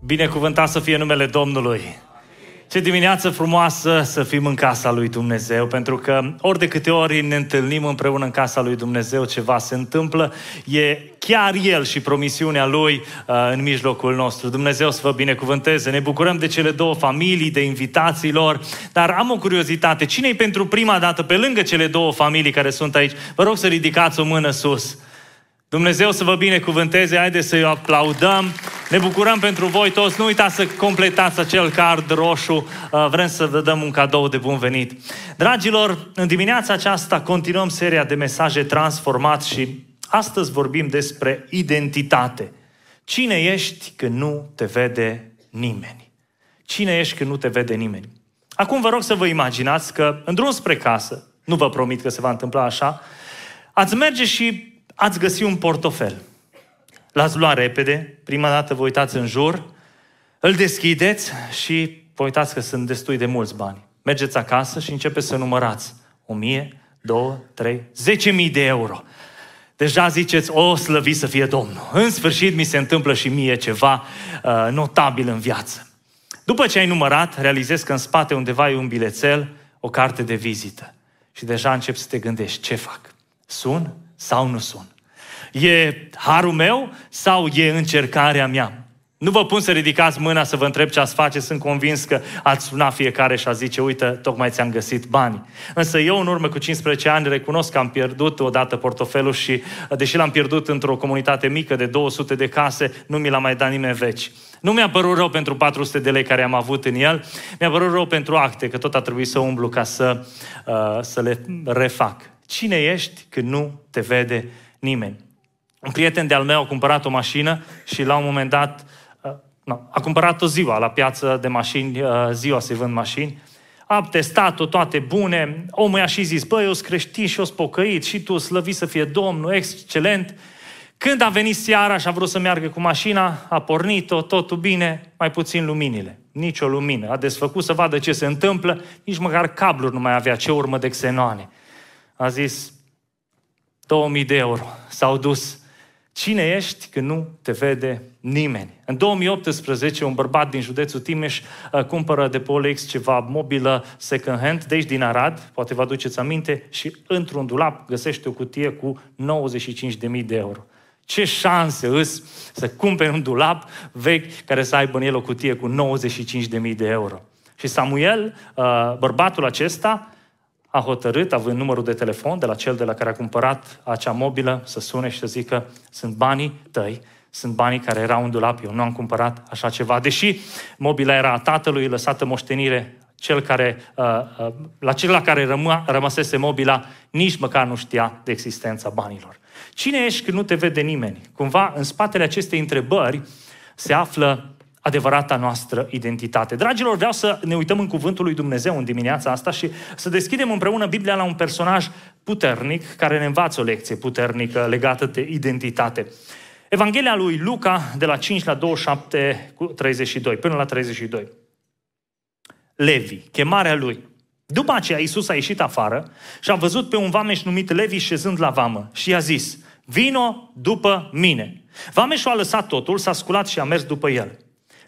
Binecuvântat să fie numele Domnului! Ce dimineață frumoasă să fim în casa lui Dumnezeu, pentru că ori de câte ori ne întâlnim împreună în casa lui Dumnezeu, ceva se întâmplă, e chiar El și promisiunea Lui uh, în mijlocul nostru. Dumnezeu să vă binecuvânteze. Ne bucurăm de cele două familii, de invitații lor, dar am o curiozitate. Cine e pentru prima dată pe lângă cele două familii care sunt aici? Vă rog să ridicați o mână sus. Dumnezeu să vă binecuvânteze, haideți să-i aplaudăm. Ne bucurăm pentru voi toți. Nu uitați să completați acel card roșu. Uh, vrem să vă dăm un cadou de bun venit. Dragilor, în dimineața aceasta continuăm seria de mesaje transformat și astăzi vorbim despre identitate. Cine ești când nu te vede nimeni? Cine ești când nu te vede nimeni? Acum vă rog să vă imaginați că în drum spre casă, nu vă promit că se va întâmpla așa, ați merge și ați găsi un portofel. L-ați luat repede, prima dată vă uitați în jur, îl deschideți și vă uitați că sunt destui de mulți bani. Mergeți acasă și începeți să numărați. O mie, două, trei, zece mii de euro. Deja ziceți, o slăvi să fie Domnul. În sfârșit mi se întâmplă și mie ceva uh, notabil în viață. După ce ai numărat, realizezi că în spate undeva e un bilețel, o carte de vizită. Și deja începi să te gândești, ce fac? Sun? Sau nu sun? E harul meu sau e încercarea mea? Nu vă pun să ridicați mâna să vă întreb ce ați face, sunt convins că ați suna fiecare și a zice, uite, tocmai ți-am găsit bani. Însă eu în urmă cu 15 ani recunosc că am pierdut odată portofelul și, deși l-am pierdut într-o comunitate mică de 200 de case, nu mi l-a mai dat nimeni veci. Nu mi-a părut rău pentru 400 de lei care am avut în el, mi-a părut rău pentru acte, că tot a trebuit să umblu ca să, uh, să le refac. Cine ești când nu te vede nimeni? Un prieten de-al meu a cumpărat o mașină și la un moment dat uh, a cumpărat o ziua la piață de mașini, uh, ziua se vând mașini, a testat-o toate bune, omul i-a și zis, băi, eu sunt creștin și eu sunt pocăit și tu slăvi să fie Domnul, excelent. Când a venit seara și a vrut să meargă cu mașina, a pornit-o, totul bine, mai puțin luminile. Nici o lumină. A desfăcut să vadă ce se întâmplă, nici măcar cabluri nu mai avea, ce urmă de xenoane a zis 2000 de euro. S-au dus. Cine ești când nu te vede nimeni? În 2018, un bărbat din județul Timeș uh, cumpără de pe OLX ceva mobilă second hand, de aici din Arad, poate vă aduceți aminte, și într-un dulap găsește o cutie cu 95.000 de euro. Ce șanse îs să cumperi un dulap vechi care să aibă în el o cutie cu 95.000 de euro. Și Samuel, uh, bărbatul acesta, a hotărât, având numărul de telefon de la cel de la care a cumpărat acea mobilă, să sune și să zică, sunt banii tăi, sunt banii care erau în dulap, eu nu am cumpărat așa ceva. Deși mobila era a tatălui, lăsată moștenire, cel care, uh, uh, la cel la care rămă, rămăsese mobila, nici măcar nu știa de existența banilor. Cine ești când nu te vede nimeni? Cumva, în spatele acestei întrebări se află adevărata noastră identitate. Dragilor, vreau să ne uităm în Cuvântul lui Dumnezeu în dimineața asta și să deschidem împreună Biblia la un personaj puternic care ne învață o lecție puternică legată de identitate. Evanghelia lui Luca de la 5 la 27 cu 32, până la 32. Levi, chemarea lui. După aceea, Iisus a ieșit afară și a văzut pe un vameș numit Levi șezând la vamă și i-a zis, vino după mine. Vameșul a lăsat totul, s-a sculat și a mers după el.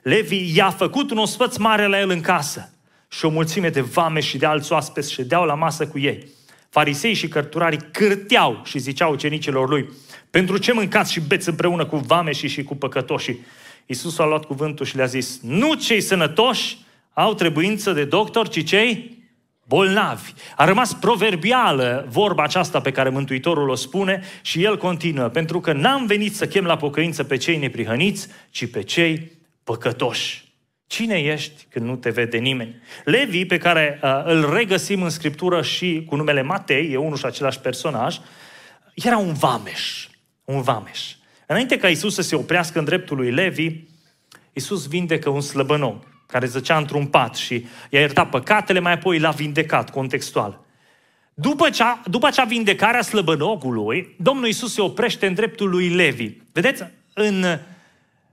Levi i-a făcut un osfăț mare la el în casă și o mulțime de vame și de alți oaspeți ședeau la masă cu ei. Farisei și cărturarii cârteau și ziceau ucenicilor lui, pentru ce mâncați și beți împreună cu vame și, și cu păcătoșii? Iisus a luat cuvântul și le-a zis, nu cei sănătoși au trebuință de doctor, ci cei bolnavi. A rămas proverbială vorba aceasta pe care Mântuitorul o spune și el continuă, pentru că n-am venit să chem la pocăință pe cei neprihăniți, ci pe cei păcătoși. Cine ești când nu te vede nimeni? Levi, pe care uh, îl regăsim în Scriptură și cu numele Matei, e unul și același personaj, era un vameș. Un vameș. Înainte ca Isus să se oprească în dreptul lui Levi, Isus vindecă un slăbănog care zăcea într-un pat și i-a iertat păcatele, mai apoi l-a vindecat, contextual. După cea, după acea vindecare a slăbănogului, Domnul Isus se oprește în dreptul lui Levi. Vedeți, în,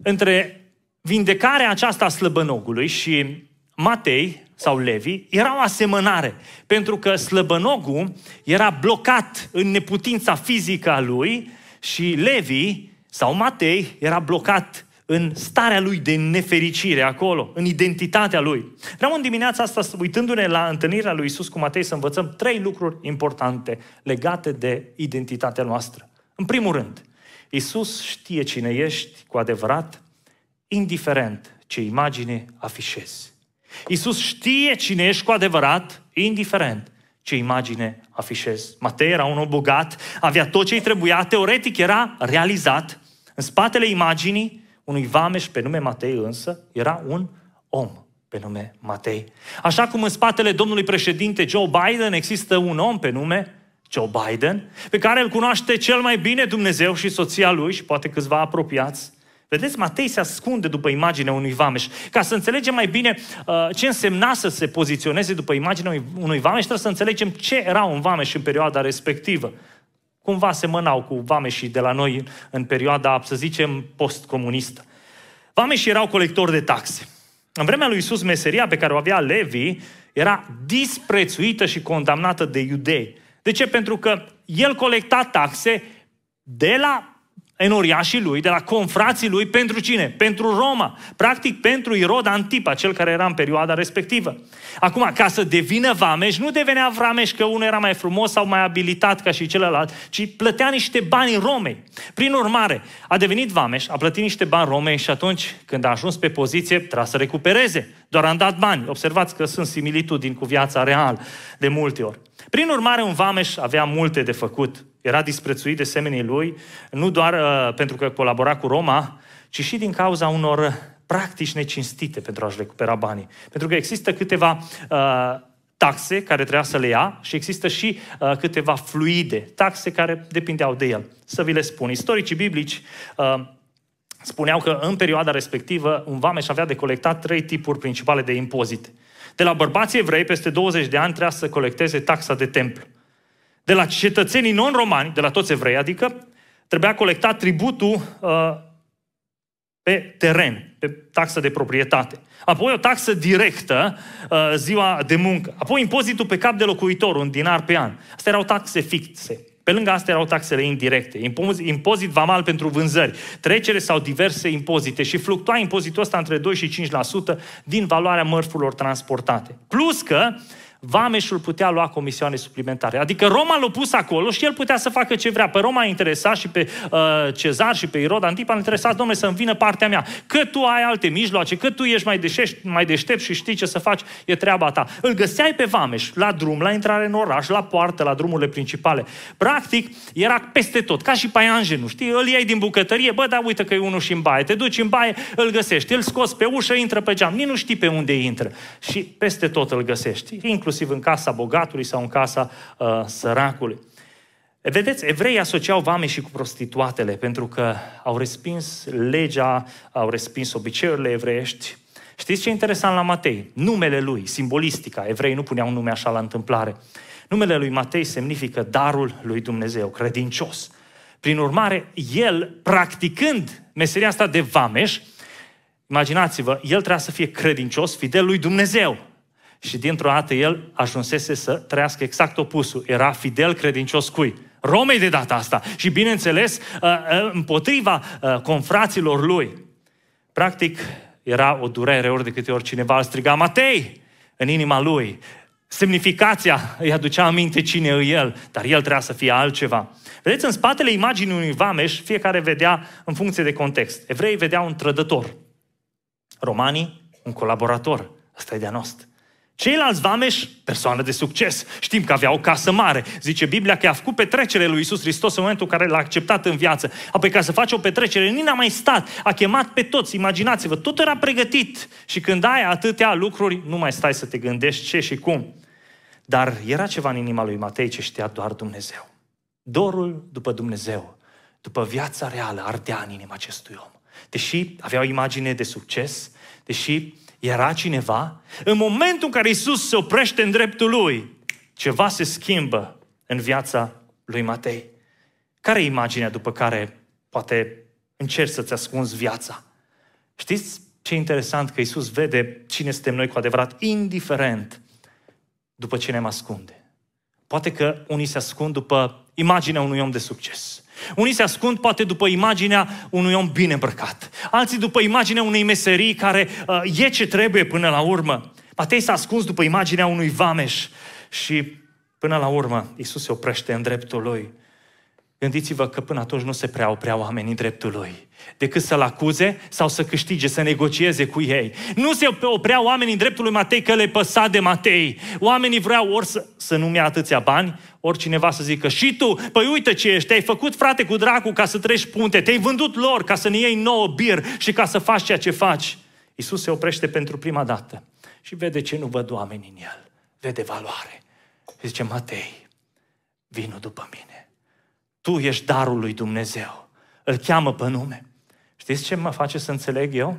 între vindecarea aceasta a slăbănogului și Matei sau Levi era o asemănare, pentru că slăbănogul era blocat în neputința fizică a lui și Levi sau Matei era blocat în starea lui de nefericire acolo, în identitatea lui. Vreau în dimineața asta, uitându-ne la întâlnirea lui Isus cu Matei, să învățăm trei lucruri importante legate de identitatea noastră. În primul rând, Isus știe cine ești cu adevărat, indiferent ce imagine afișezi. Isus știe cine ești cu adevărat, indiferent ce imagine afișezi. Matei era un om bogat, avea tot ce îi trebuia, teoretic era realizat. În spatele imaginii unui vameș pe nume Matei însă era un om pe nume Matei. Așa cum în spatele domnului președinte Joe Biden există un om pe nume Joe Biden, pe care îl cunoaște cel mai bine Dumnezeu și soția lui și poate câțiva apropiați. Vedeți, Matei se ascunde după imaginea unui vameș. Ca să înțelegem mai bine uh, ce însemna să se poziționeze după imaginea unui, unui vameș, trebuie să înțelegem ce era un vameș în perioada respectivă. Cumva semănau cu vameșii de la noi în perioada, să zicem, postcomunistă. Vameșii erau colectori de taxe. În vremea lui Isus, meseria pe care o avea Levi era disprețuită și condamnată de iudei. De ce? Pentru că el colecta taxe de la enoriașii lui, de la confrații lui, pentru cine? Pentru Roma. Practic pentru Irod Antipa, cel care era în perioada respectivă. Acum, ca să devină vameș, nu devenea vameș că unul era mai frumos sau mai abilitat ca și celălalt, ci plătea niște bani Romei. Prin urmare, a devenit vameș, a plătit niște bani Romei și atunci, când a ajuns pe poziție, trebuie să recupereze. Doar am dat bani. Observați că sunt similitudini cu viața reală de multe ori. Prin urmare, un vameș avea multe de făcut era disprețuit de semenii lui, nu doar uh, pentru că colabora cu Roma, ci și din cauza unor practici necinstite pentru a-și recupera banii. Pentru că există câteva uh, taxe care trebuia să le ia și există și uh, câteva fluide, taxe care depindeau de el. Să vi le spun. Istoricii biblici uh, spuneau că în perioada respectivă un vameș avea de colectat trei tipuri principale de impozite. De la bărbații evrei, peste 20 de ani, trebuia să colecteze taxa de templu de la cetățenii non-romani, de la toți evrei, adică trebuia colectat tributul uh, pe teren, pe taxă de proprietate. Apoi o taxă directă, uh, ziua de muncă. Apoi impozitul pe cap de locuitor, un dinar pe an. Astea erau taxe fixe. Pe lângă astea erau taxele indirecte. Impozit, impozit vamal pentru vânzări, trecere sau diverse impozite și fluctua impozitul ăsta între 2 și 5% din valoarea mărfurilor transportate. Plus că vameșul putea lua comisioane suplimentare. Adică Roma l-a pus acolo și el putea să facă ce vrea. Pe Roma a interesat și pe uh, Cezar și pe Irod Antipa a interesat, domnule, să-mi vină partea mea. Că tu ai alte mijloace, că tu ești mai deșești, mai deștept și știi ce să faci, e treaba ta. Îl găseai pe vameș, la drum, la intrare în oraș, la poartă, la drumurile principale. Practic, era peste tot, ca și paianjenul, știi? Îl iei din bucătărie, bă, da, uite că e unul și în baie. Te duci în baie, îl găsești, îl scoți pe ușă, intră pe geam. Nici nu știi pe unde intră. Și peste tot îl găsești, inclusiv inclusiv în casa bogatului sau în casa uh, săracului. Vedeți, evreii asociau vame și cu prostituatele pentru că au respins legea, au respins obiceiurile evreiești. Știți ce e interesant la Matei? Numele lui, simbolistica, evrei nu puneau nume așa la întâmplare. Numele lui Matei semnifică darul lui Dumnezeu, credincios. Prin urmare, el, practicând meseria asta de vameș, imaginați-vă, el trebuia să fie credincios, fidel lui Dumnezeu. Și dintr-o dată el ajunsese să trăiască exact opusul. Era fidel credincios cui? Romei de data asta. Și bineînțeles, uh, uh, împotriva uh, confraților lui. Practic, era o durere ori de câte ori cineva îl striga Matei în inima lui. Semnificația îi aducea aminte cine e el, dar el trebuia să fie altceva. Vedeți, în spatele imaginii unui vameș, fiecare vedea în funcție de context. Evrei vedeau un trădător. Romanii, un colaborator. Asta e de-a noastră. Ceilalți vameși, persoană de succes, știm că avea o casă mare. Zice Biblia că a făcut petrecere lui Isus Hristos în momentul în care l-a acceptat în viață. Apoi ca să face o petrecere, nici n-a mai stat. A chemat pe toți, imaginați-vă, tot era pregătit. Și când ai atâtea lucruri, nu mai stai să te gândești ce și cum. Dar era ceva în inima lui Matei ce știa doar Dumnezeu. Dorul după Dumnezeu, după viața reală, ardea în inima acestui om. Deși avea o imagine de succes, deși era cineva, în momentul în care Isus se oprește în dreptul lui, ceva se schimbă în viața lui Matei. Care e imaginea după care poate încerci să-ți ascunzi viața? Știți ce e interesant? Că Isus vede cine suntem noi cu adevărat, indiferent după ce ne ascunde. Poate că unii se ascund după imaginea unui om de succes. Unii se ascund poate după imaginea unui om bine îmbrăcat. Alții după imaginea unei meserii care uh, e ce trebuie până la urmă. Matei s-a ascuns după imaginea unui vameș și până la urmă Isus se oprește în dreptul lui. Gândiți-vă că până atunci nu se prea oprea oamenii în dreptul lui, decât să-l acuze sau să câștige, să negocieze cu ei. Nu se oprea oamenii în dreptul lui Matei că le păsa de Matei. Oamenii vreau ori să, să nu-mi atâția bani, ori cineva să zică, și tu, păi uite ce ești, te-ai făcut frate cu dracu ca să treci punte, te-ai vândut lor ca să ne iei nouă bir și ca să faci ceea ce faci. Isus se oprește pentru prima dată și vede ce nu văd oamenii în el. Vede valoare. Și zice, Matei, vină după mine. Tu ești darul lui Dumnezeu. Îl cheamă pe nume. Știți ce mă face să înțeleg eu?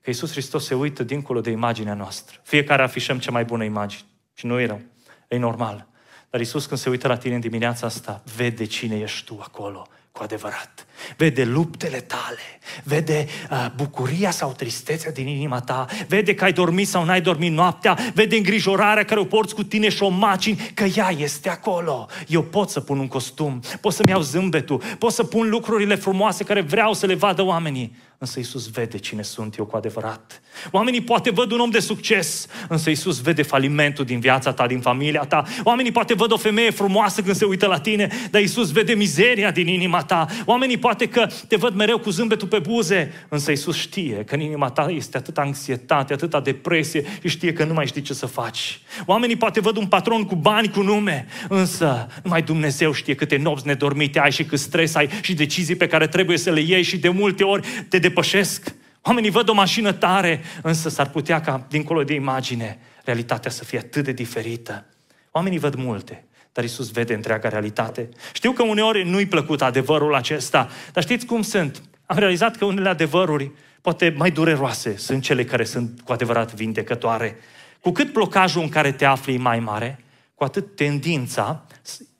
Că Iisus Hristos se uită dincolo de imaginea noastră. Fiecare afișăm cea mai bună imagine. Și nu e rău. E normal. Dar Iisus când se uită la tine în dimineața asta, vede cine ești tu acolo cu adevărat. Vede luptele tale, vede uh, bucuria sau tristețea din inima ta, vede că ai dormit sau n-ai dormit noaptea, vede îngrijorarea care o porți cu tine și o macini, că ea este acolo. Eu pot să pun un costum, pot să-mi iau zâmbetul, pot să pun lucrurile frumoase care vreau să le vadă oamenii. Însă Isus vede cine sunt eu cu adevărat. Oamenii poate văd un om de succes, însă Isus vede falimentul din viața ta, din familia ta. Oamenii poate văd o femeie frumoasă când se uită la tine, dar Isus vede mizeria din inima ta. Oamenii poate că te văd mereu cu zâmbetul pe buze, însă Isus știe că în inima ta este atâta anxietate, atâta depresie și știe că nu mai știi ce să faci. Oamenii poate văd un patron cu bani, cu nume, însă numai Dumnezeu știe câte nopți nedormite ai și cât stres ai și decizii pe care trebuie să le iei și de multe ori te depășesc. Oamenii văd o mașină tare, însă s-ar putea ca, dincolo de imagine, realitatea să fie atât de diferită. Oamenii văd multe, dar Isus vede întreaga realitate. Știu că uneori nu-i plăcut adevărul acesta, dar știți cum sunt? Am realizat că unele adevăruri, poate mai dureroase, sunt cele care sunt cu adevărat vindecătoare. Cu cât blocajul în care te afli e mai mare, cu atât tendința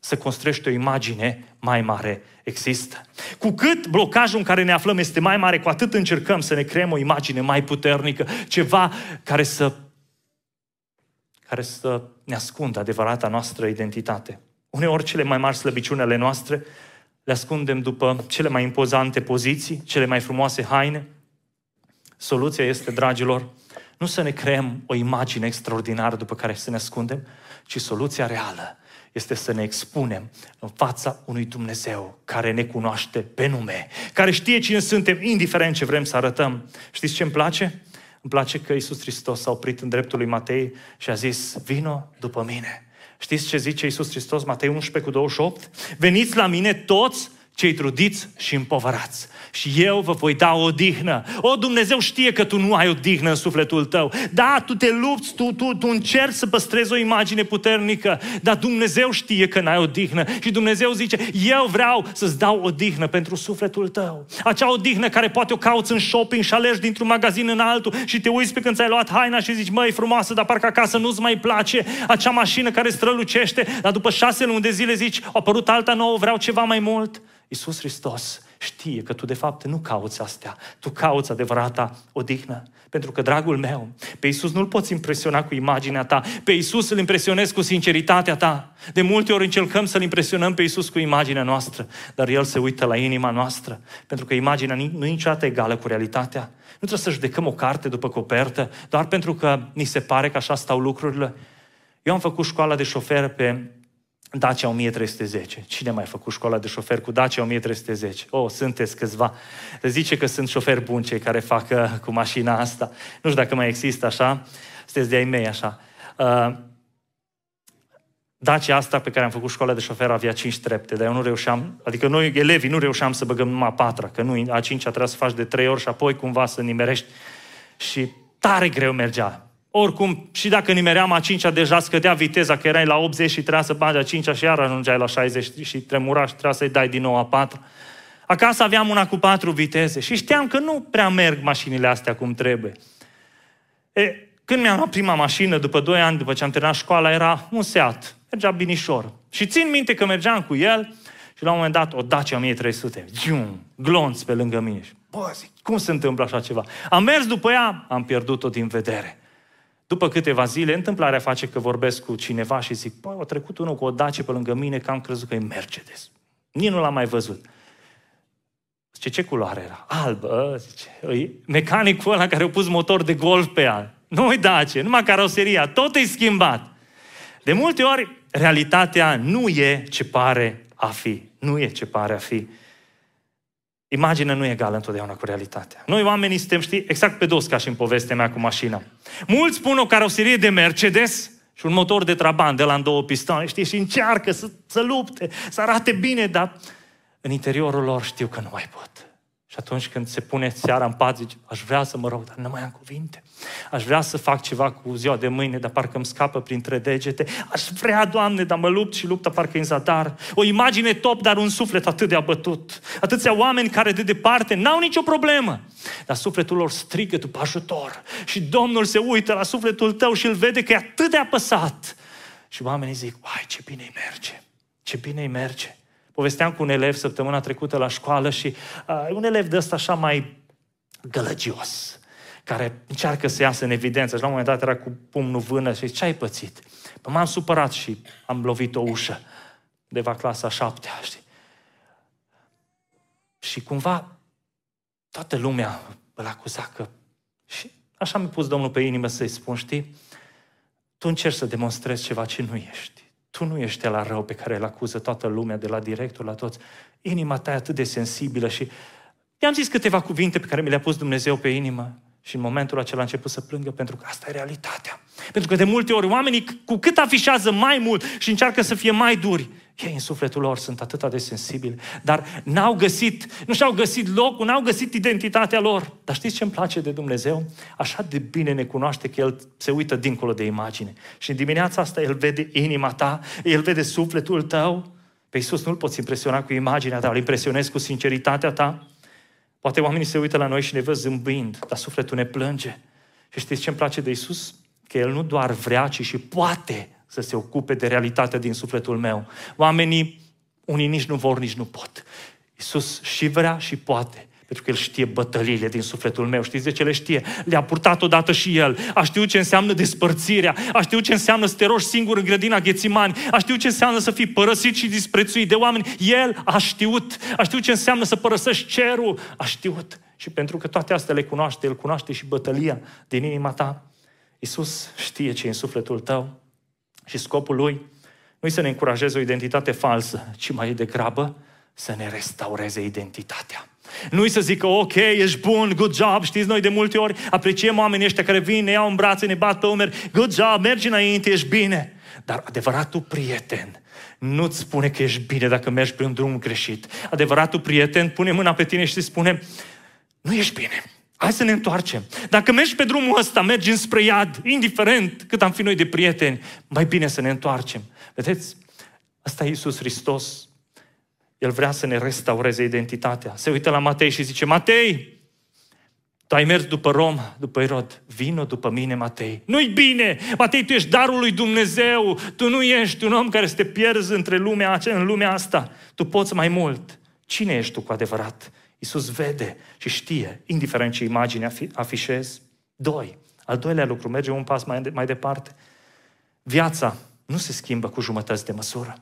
să construiești o imagine mai mare există. Cu cât blocajul în care ne aflăm este mai mare, cu atât încercăm să ne creăm o imagine mai puternică, ceva care să, care să ne ascundă adevărata noastră identitate. Uneori cele mai mari slăbiciuni ale noastre le ascundem după cele mai impozante poziții, cele mai frumoase haine. Soluția este, dragilor, nu să ne creăm o imagine extraordinară după care să ne ascundem, ci soluția reală este să ne expunem în fața unui Dumnezeu care ne cunoaște pe nume, care știe cine suntem, indiferent ce vrem să arătăm. Știți ce îmi place? Îmi place că Iisus Hristos s-a oprit în dreptul lui Matei și a zis, vino după mine. Știți ce zice Iisus Hristos, Matei 11 cu 28? Veniți la mine toți cei trudiți și împovărați și eu vă voi da o dihnă. O, Dumnezeu știe că tu nu ai o dihnă în sufletul tău. Da, tu te lupți, tu, tu, tu încerci să păstrezi o imagine puternică, dar Dumnezeu știe că n-ai o dihnă și Dumnezeu zice, eu vreau să-ți dau o dihnă pentru sufletul tău. Acea o dihnă care poate o cauți în shopping și alegi dintr-un magazin în altul și te uiți pe când ți-ai luat haina și zici, măi, frumoasă, dar parcă acasă nu-ți mai place acea mașină care strălucește, dar după șase luni de zile zici, a apărut alta nouă, vreau ceva mai mult. Iisus Hristos știe că tu de fapt nu cauți astea, tu cauți adevărata odihnă. Pentru că, dragul meu, pe Iisus nu-L poți impresiona cu imaginea ta, pe Iisus îl impresionezi cu sinceritatea ta. De multe ori încercăm să-L impresionăm pe Iisus cu imaginea noastră, dar El se uită la inima noastră, pentru că imaginea nu e niciodată egală cu realitatea. Nu trebuie să judecăm o carte după copertă, doar pentru că ni se pare că așa stau lucrurile. Eu am făcut școala de șofer pe Dacia 1310. Cine mai a făcut școala de șofer cu Dacia 1310? Oh, sunteți câțiva. Zice că sunt șoferi buni cei care fac uh, cu mașina asta. Nu știu dacă mai există așa. Sunteți de-ai mei așa. Uh, Dacia asta pe care am făcut școala de șofer avea 5 trepte, dar eu nu reușeam, adică noi, elevii, nu reușeam să băgăm numai patra, că nu, a cincea trebuia să faci de trei ori și apoi cumva să nimerești. Și tare greu mergea. Oricum, și dacă nimeream a cincea, deja scădea viteza, că erai la 80 și trebuia să bagi a cincea și iar ajungeai la 60 și tremuraș și trebuia să-i dai din nou a patra. Acasă aveam una cu patru viteze și știam că nu prea merg mașinile astea cum trebuie. E, când mi-am luat prima mașină, după 2 ani, după ce am terminat școala, era un Seat. Mergea binișor. Și țin minte că mergeam cu el și la un moment dat o Dacia 1300. Zium, glonț pe lângă mine. Bă, zic, cum se întâmplă așa ceva? Am mers după ea, am pierdut-o din vedere. După câteva zile, întâmplarea face că vorbesc cu cineva și zic, păi, a trecut unul cu o dacie pe lângă mine că am crezut că e Mercedes. Nici nu l-am mai văzut. Zice, ce culoare era? Albă, zice. E mecanicul ăla care a pus motor de golf pe ea. Nu-i dace, numai caroseria, tot e schimbat. De multe ori, realitatea nu e ce pare a fi. Nu e ce pare a fi. Imaginea nu e egală întotdeauna cu realitatea. Noi oamenii suntem, știi, exact pe dos ca și în povestea mea cu mașina. Mulți spun o caroserie de Mercedes și un motor de Trabant de la în două pistoane, știi, și încearcă să, să lupte, să arate bine, dar în interiorul lor știu că nu mai pot. Și atunci când se pune seara în pat, zice, aș vrea să mă rog, dar nu mai am cuvinte. Aș vrea să fac ceva cu ziua de mâine, dar parcă îmi scapă printre degete. Aș vrea, Doamne, dar mă lupt și luptă parcă în zadar. O imagine top, dar un suflet atât de abătut. Atâția oameni care de departe n-au nicio problemă. Dar sufletul lor strigă după ajutor. Și Domnul se uită la sufletul tău și îl vede că e atât de apăsat. Și oamenii zic, uai, ce bine îi merge. Ce bine îi merge. Povesteam cu un elev săptămâna trecută la școală și uh, un elev de ăsta așa mai gălăgios, care încearcă să iasă în evidență. Și la un moment dat era cu pumnul vână și ce ai pățit? Păi m-am supărat și am lovit o ușă de va clasa șaptea, știi? Și cumva toată lumea îl acuza că... Și așa mi-a pus Domnul pe inimă să-i spun, știi? Tu încerci să demonstrezi ceva ce nu ești. Tu nu ești la rău pe care îl acuză toată lumea, de la director la toți. Inima ta e atât de sensibilă și i-am zis câteva cuvinte pe care mi le-a pus Dumnezeu pe inimă și în momentul acela a început să plângă pentru că asta e realitatea. Pentru că de multe ori oamenii cu cât afișează mai mult și încearcă să fie mai duri, ei în sufletul lor sunt atât de sensibili, dar n-au găsit, nu și-au găsit locul, n-au găsit identitatea lor. Dar știți ce îmi place de Dumnezeu? Așa de bine ne cunoaște că El se uită dincolo de imagine. Și în dimineața asta El vede inima ta, El vede sufletul tău. Pe Iisus nu-L poți impresiona cu imaginea ta, îl impresionezi cu sinceritatea ta. Poate oamenii se uită la noi și ne văd zâmbind, dar sufletul ne plânge. Și știți ce îmi place de Iisus? Că El nu doar vrea, ci și poate să se ocupe de realitatea din sufletul meu. Oamenii, unii nici nu vor, nici nu pot. Iisus și vrea și poate. Pentru că El știe bătăliile din sufletul meu. Știți de ce le știe? Le-a purtat odată și El. A știut ce înseamnă despărțirea. A știut ce înseamnă să te rogi singur în grădina Ghețimani. A știut ce înseamnă să fii părăsit și disprețuit de oameni. El a știut. A știut ce înseamnă să părăsești cerul. A știut. Și pentru că toate astea le cunoaște, El cunoaște și bătălia din inima ta. Iisus știe ce e în sufletul tău. Și scopul lui nu să ne încurajeze o identitate falsă, ci mai degrabă să ne restaureze identitatea. Nu-i să zică, ok, ești bun, good job, știți, noi de multe ori apreciem oamenii ăștia care vin, ne iau în brațe, ne bat pe umeri, good job, mergi înainte, ești bine. Dar adevăratul prieten nu-ți spune că ești bine dacă mergi pe un drum greșit. Adevăratul prieten pune mâna pe tine și îți spune, nu ești bine, Hai să ne întoarcem. Dacă mergi pe drumul ăsta, mergi înspre iad, indiferent cât am fi noi de prieteni, mai bine să ne întoarcem. Vedeți? Asta e Iisus Hristos. El vrea să ne restaureze identitatea. Se uită la Matei și zice, Matei, tu ai mers după Rom, după Irod. Vino după mine, Matei. Nu-i bine! Matei, tu ești darul lui Dumnezeu. Tu nu ești un om care să te pierzi între lumea, în lumea asta. Tu poți mai mult. Cine ești tu cu adevărat? Iisus vede și știe, indiferent ce imagine afișezi. Doi, al doilea lucru, merge un pas mai, de, mai departe. Viața nu se schimbă cu jumătăți de măsură.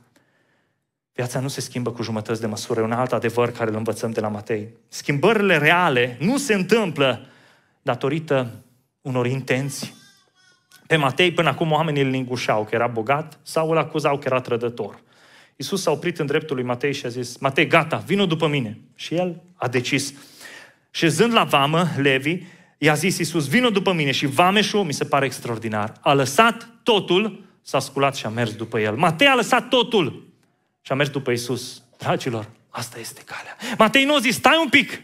Viața nu se schimbă cu jumătăți de măsură. E un alt adevăr care îl învățăm de la Matei. Schimbările reale nu se întâmplă datorită unor intenții. Pe Matei până acum oamenii îl lingușau că era bogat sau îl acuzau că era trădător. Iisus s-a oprit în dreptul lui Matei și a zis, Matei, gata, vină după mine. Și el a decis. Șezând la vamă, Levi, i-a zis Iisus, vină după mine. Și vameșul, mi se pare extraordinar, a lăsat totul, s-a sculat și a mers după el. Matei a lăsat totul și a mers după Iisus. Dragilor, asta este calea. Matei nu a zis, stai un pic,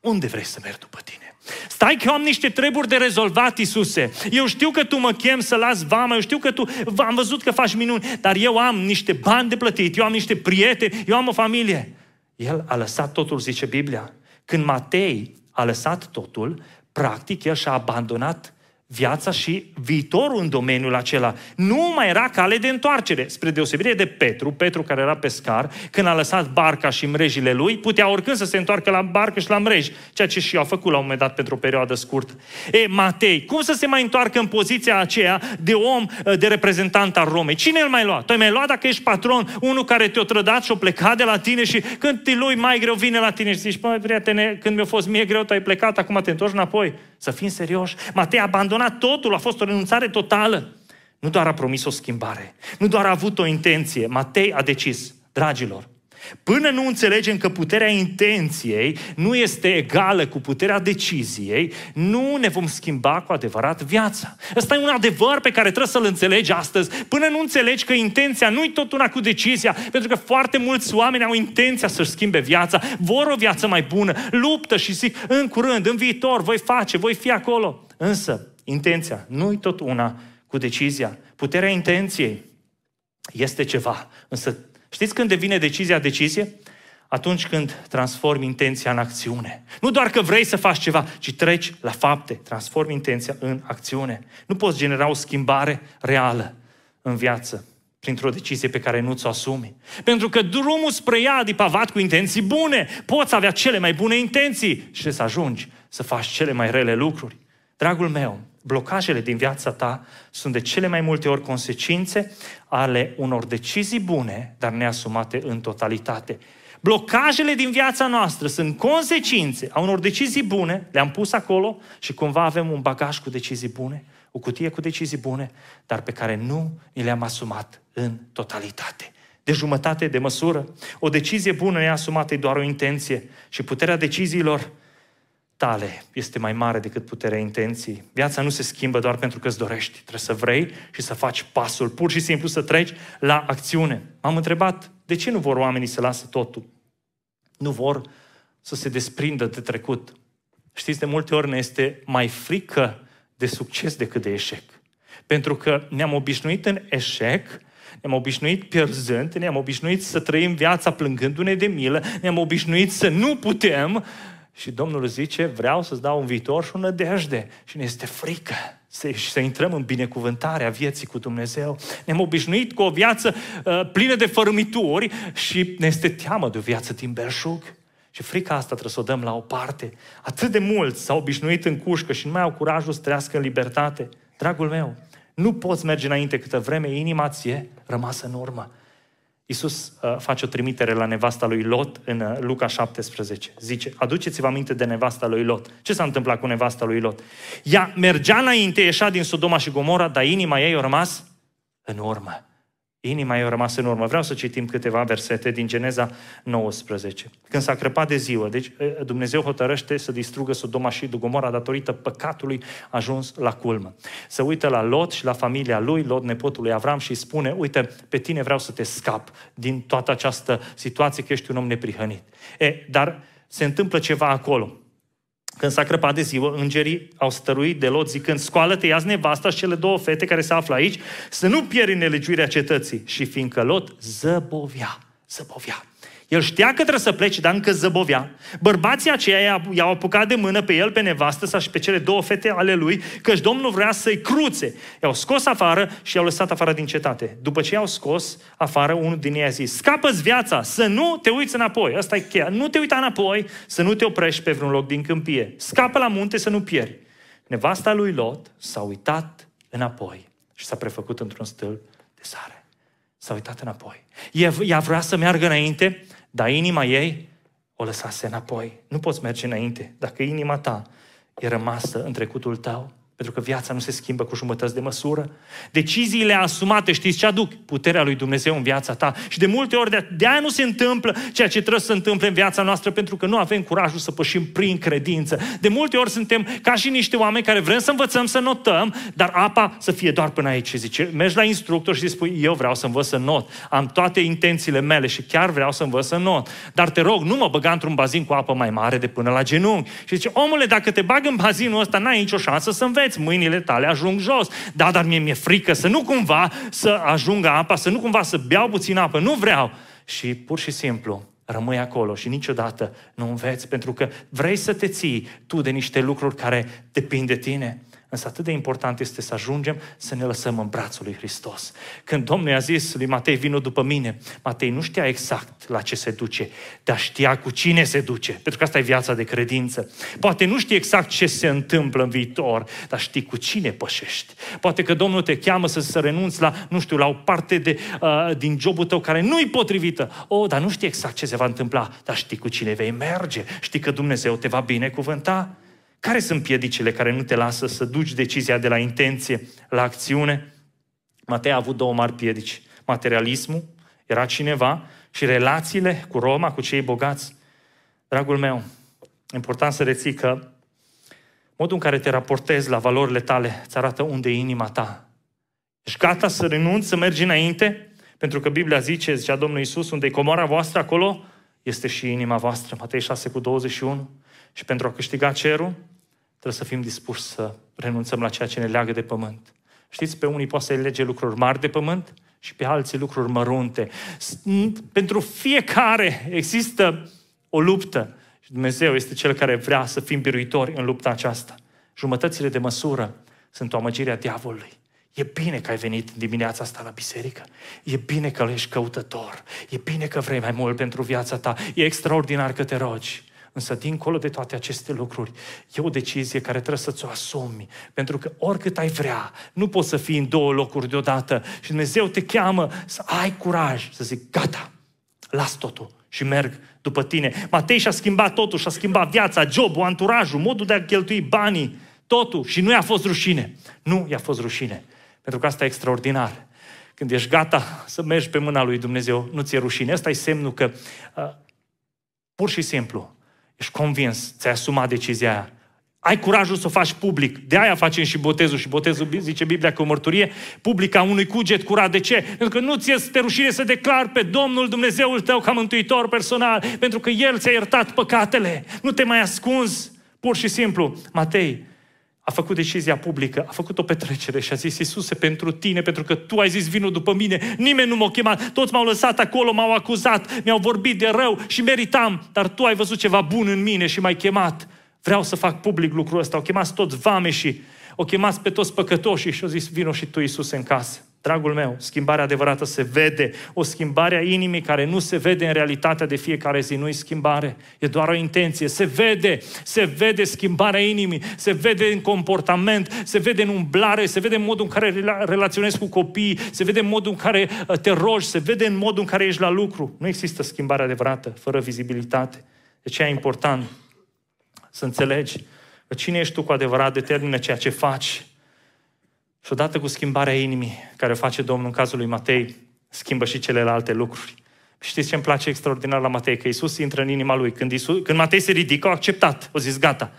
unde vrei să merg după tine? Stai că eu am niște treburi de rezolvat, Isuse. Eu știu că tu mă chem să las vama, eu știu că tu am văzut că faci minuni, dar eu am niște bani de plătit, eu am niște prieteni, eu am o familie. El a lăsat totul, zice Biblia. Când Matei a lăsat totul, practic el și-a abandonat viața și viitorul în domeniul acela. Nu mai era cale de întoarcere. Spre deosebire de Petru, Petru care era pescar, când a lăsat barca și mrejile lui, putea oricând să se întoarcă la barcă și la mreji, ceea ce și a făcut la un moment dat pentru o perioadă scurtă. E, Matei, cum să se mai întoarcă în poziția aceea de om, de reprezentant al Romei? Cine îl mai lua? Tu ai mai luat dacă ești patron, unul care te-a trădat și-a plecat de la tine și când te lui mai greu vine la tine și zici, păi, prietene, când mi-a fost mie greu, tu ai plecat, acum te întorci înapoi. Să fim serioși. Matei a abandonat totul, a fost o renunțare totală. Nu doar a promis o schimbare, nu doar a avut o intenție. Matei a decis, dragilor, Până nu înțelegem că puterea intenției nu este egală cu puterea deciziei, nu ne vom schimba cu adevărat viața. Ăsta e un adevăr pe care trebuie să-l înțelegi astăzi. Până nu înțelegi că intenția nu e tot una cu decizia, pentru că foarte mulți oameni au intenția să-și schimbe viața, vor o viață mai bună, luptă și zic, în curând, în viitor, voi face, voi fi acolo. Însă, intenția nu e tot una cu decizia. Puterea intenției este ceva, însă Știți când devine decizia decizie? Atunci când transformi intenția în acțiune. Nu doar că vrei să faci ceva, ci treci la fapte. Transformi intenția în acțiune. Nu poți genera o schimbare reală în viață printr-o decizie pe care nu ți-o asumi. Pentru că drumul spre ea e pavat cu intenții bune. Poți avea cele mai bune intenții și să ajungi să faci cele mai rele lucruri. Dragul meu, blocajele din viața ta sunt de cele mai multe ori consecințe ale unor decizii bune, dar neasumate în totalitate. Blocajele din viața noastră sunt consecințe a unor decizii bune, le-am pus acolo și cumva avem un bagaj cu decizii bune, o cutie cu decizii bune, dar pe care nu ni le-am asumat în totalitate. De jumătate de măsură. O decizie bună neasumată e doar o intenție și puterea deciziilor tale este mai mare decât puterea intenției. Viața nu se schimbă doar pentru că îți dorești. Trebuie să vrei și să faci pasul, pur și simplu să treci la acțiune. M-am întrebat, de ce nu vor oamenii să lasă totul? Nu vor să se desprindă de trecut. Știți, de multe ori ne este mai frică de succes decât de eșec. Pentru că ne-am obișnuit în eșec, ne-am obișnuit pierzând, ne-am obișnuit să trăim viața plângându-ne de milă, ne-am obișnuit să nu putem și Domnul zice, vreau să-ți dau un viitor și o nădejde. Și ne este frică să, să intrăm în binecuvântarea vieții cu Dumnezeu. Ne-am obișnuit cu o viață uh, plină de fărâmituri și ne este teamă de o viață din belșug. Și frica asta trebuie să o dăm la o parte. Atât de mulți s-au obișnuit în cușcă și nu mai au curajul să trăiască în libertate. Dragul meu, nu poți merge înainte câtă vreme inima ție rămasă în urmă. Iisus uh, face o trimitere la nevasta lui Lot în uh, Luca 17. Zice, aduceți-vă aminte de nevasta lui Lot. Ce s-a întâmplat cu nevasta lui Lot? Ea mergea înainte, ieșea din Sodoma și Gomora, dar inima ei a rămas în urmă. Inima ei a rămas în urmă. Vreau să citim câteva versete din Geneza 19. Când s-a crăpat de ziua, deci Dumnezeu hotărăște să distrugă Sodoma și Gomora datorită păcatului ajuns la culmă. Să uită la Lot și la familia lui, Lot nepotul lui Avram și îi spune, uite, pe tine vreau să te scap din toată această situație că ești un om neprihănit. E, dar se întâmplă ceva acolo. Când s-a crăpat de ziua, îngerii au stăruit de Lot zicând, scoală-te, ia nevasta și cele două fete care se află aici, să nu pieri nelegiuirea cetății. Și fiindcă Lot zăbovia, zăbovia. El știa că trebuie să plece, dar încă zăbovea. Bărbații aceia i-au apucat de mână pe el, pe nevastă sa și pe cele două fete ale lui, căci Domnul vrea să-i cruțe. I-au scos afară și i-au lăsat afară din cetate. După ce i-au scos afară, unul din ei a zis, scapă-ți viața, să nu te uiți înapoi. Asta e cheia. Nu te uita înapoi, să nu te oprești pe vreun loc din câmpie. Scapă la munte să nu pieri. Nevasta lui Lot s-a uitat înapoi și s-a prefăcut într-un stâlp de sare. S-a uitat înapoi. Ea vrea să meargă înainte, dar inima ei o lăsase înapoi. Nu poți merge înainte dacă inima ta e rămasă în trecutul tău. Pentru că viața nu se schimbă cu jumătăți de măsură. Deciziile asumate, știți ce aduc? Puterea lui Dumnezeu în viața ta. Și de multe ori de, de aia nu se întâmplă ceea ce trebuie să se întâmple în viața noastră, pentru că nu avem curajul să pășim prin credință. De multe ori suntem ca și niște oameni care vrem să învățăm să notăm, dar apa să fie doar până aici. Zice, mergi la instructor și spui, eu vreau să învăț să not. Am toate intențiile mele și chiar vreau să învăț să not. Dar te rog, nu mă băga într-un bazin cu apă mai mare de până la genunchi. Și zice, omule, dacă te bag în bazinul ăsta, n-ai nicio șansă să înveți înveți, mâinile tale ajung jos. Da, dar mie mi-e frică să nu cumva să ajungă apa, să nu cumva să beau puțin apă. Nu vreau. Și pur și simplu rămâi acolo și niciodată nu înveți, pentru că vrei să te ții tu de niște lucruri care depind de tine. Însă atât de important este să ajungem să ne lăsăm în brațul lui Hristos. Când Domnul i-a zis lui Matei, vină după mine, Matei nu știa exact la ce se duce, dar știa cu cine se duce, pentru că asta e viața de credință. Poate nu știi exact ce se întâmplă în viitor, dar știi cu cine pășești. Poate că Domnul te cheamă să, să renunți la, nu știu, la o parte de, uh, din jobul tău care nu-i potrivită. O, oh, dar nu știi exact ce se va întâmpla, dar știi cu cine vei merge, știi că Dumnezeu te va binecuvânta. Care sunt piedicile care nu te lasă să duci decizia de la intenție la acțiune? Matei a avut două mari piedici. Materialismul, era cineva, și relațiile cu Roma, cu cei bogați. Dragul meu, important să reții că modul în care te raportezi la valorile tale îți arată unde e inima ta. Ești gata să renunți, să mergi înainte? Pentru că Biblia zice, zicea Domnul Iisus, unde e comoara voastră, acolo este și inima voastră. Matei 6 cu 21. Și pentru a câștiga cerul, trebuie să fim dispuși să renunțăm la ceea ce ne leagă de pământ. Știți, pe unii poate să lege lucruri mari de pământ și pe alții lucruri mărunte. Pentru fiecare există o luptă și Dumnezeu este Cel care vrea să fim biruitori în lupta aceasta. Jumătățile de măsură sunt o amăgire a diavolului. E bine că ai venit dimineața asta la biserică. E bine că ești căutător. E bine că vrei mai mult pentru viața ta. E extraordinar că te rogi. Însă, dincolo de toate aceste lucruri, e o decizie care trebuie să-ți o asumi. Pentru că oricât ai vrea, nu poți să fii în două locuri deodată. Și Dumnezeu te cheamă să ai curaj, să zic, gata, las totul și merg după tine. Matei și-a schimbat totul, și-a schimbat viața, jobul, anturajul, modul de a cheltui banii, totul. Și nu i-a fost rușine. Nu i-a fost rușine. Pentru că asta e extraordinar. Când ești gata să mergi pe mâna lui Dumnezeu, nu ți-e rușine. Asta e semnul că uh, pur și simplu Ești convins, ți-ai asumat decizia aia. Ai curajul să o faci public. De aia facem și botezul. Și botezul, zice Biblia, că o mărturie publică a unui cuget curat. De ce? Pentru că nu ți este rușine să declar pe Domnul Dumnezeul tău ca mântuitor personal. Pentru că El ți-a iertat păcatele. Nu te mai ascunzi. Pur și simplu. Matei, a făcut decizia publică, a făcut o petrecere și a zis, Iisuse, pentru tine, pentru că tu ai zis vinul după mine, nimeni nu m-a chemat, toți m-au lăsat acolo, m-au acuzat, mi-au vorbit de rău și meritam, dar tu ai văzut ceva bun în mine și m-ai chemat. Vreau să fac public lucrul ăsta. Au chemat toți vame și o chemați pe toți păcătoșii și au zis, vino și tu, Iisuse, în casă. Dragul meu, schimbarea adevărată se vede. O schimbare a inimii care nu se vede în realitatea de fiecare zi, nu e schimbare. E doar o intenție. Se vede, se vede schimbarea inimii, se vede în comportament, se vede în umblare, se vede în modul în care relaționezi cu copiii, se vede în modul în care uh, te rogi, se vede în modul în care ești la lucru. Nu există schimbare adevărată fără vizibilitate. De ce e important să înțelegi că cine ești tu cu adevărat determină ceea ce faci și odată cu schimbarea inimii care o face Domnul în cazul lui Matei, schimbă și celelalte lucruri. Știți ce îmi place extraordinar la Matei? Că Iisus intră în inima lui. Când, Iisus, când Matei se ridică, a acceptat. O zis, gata.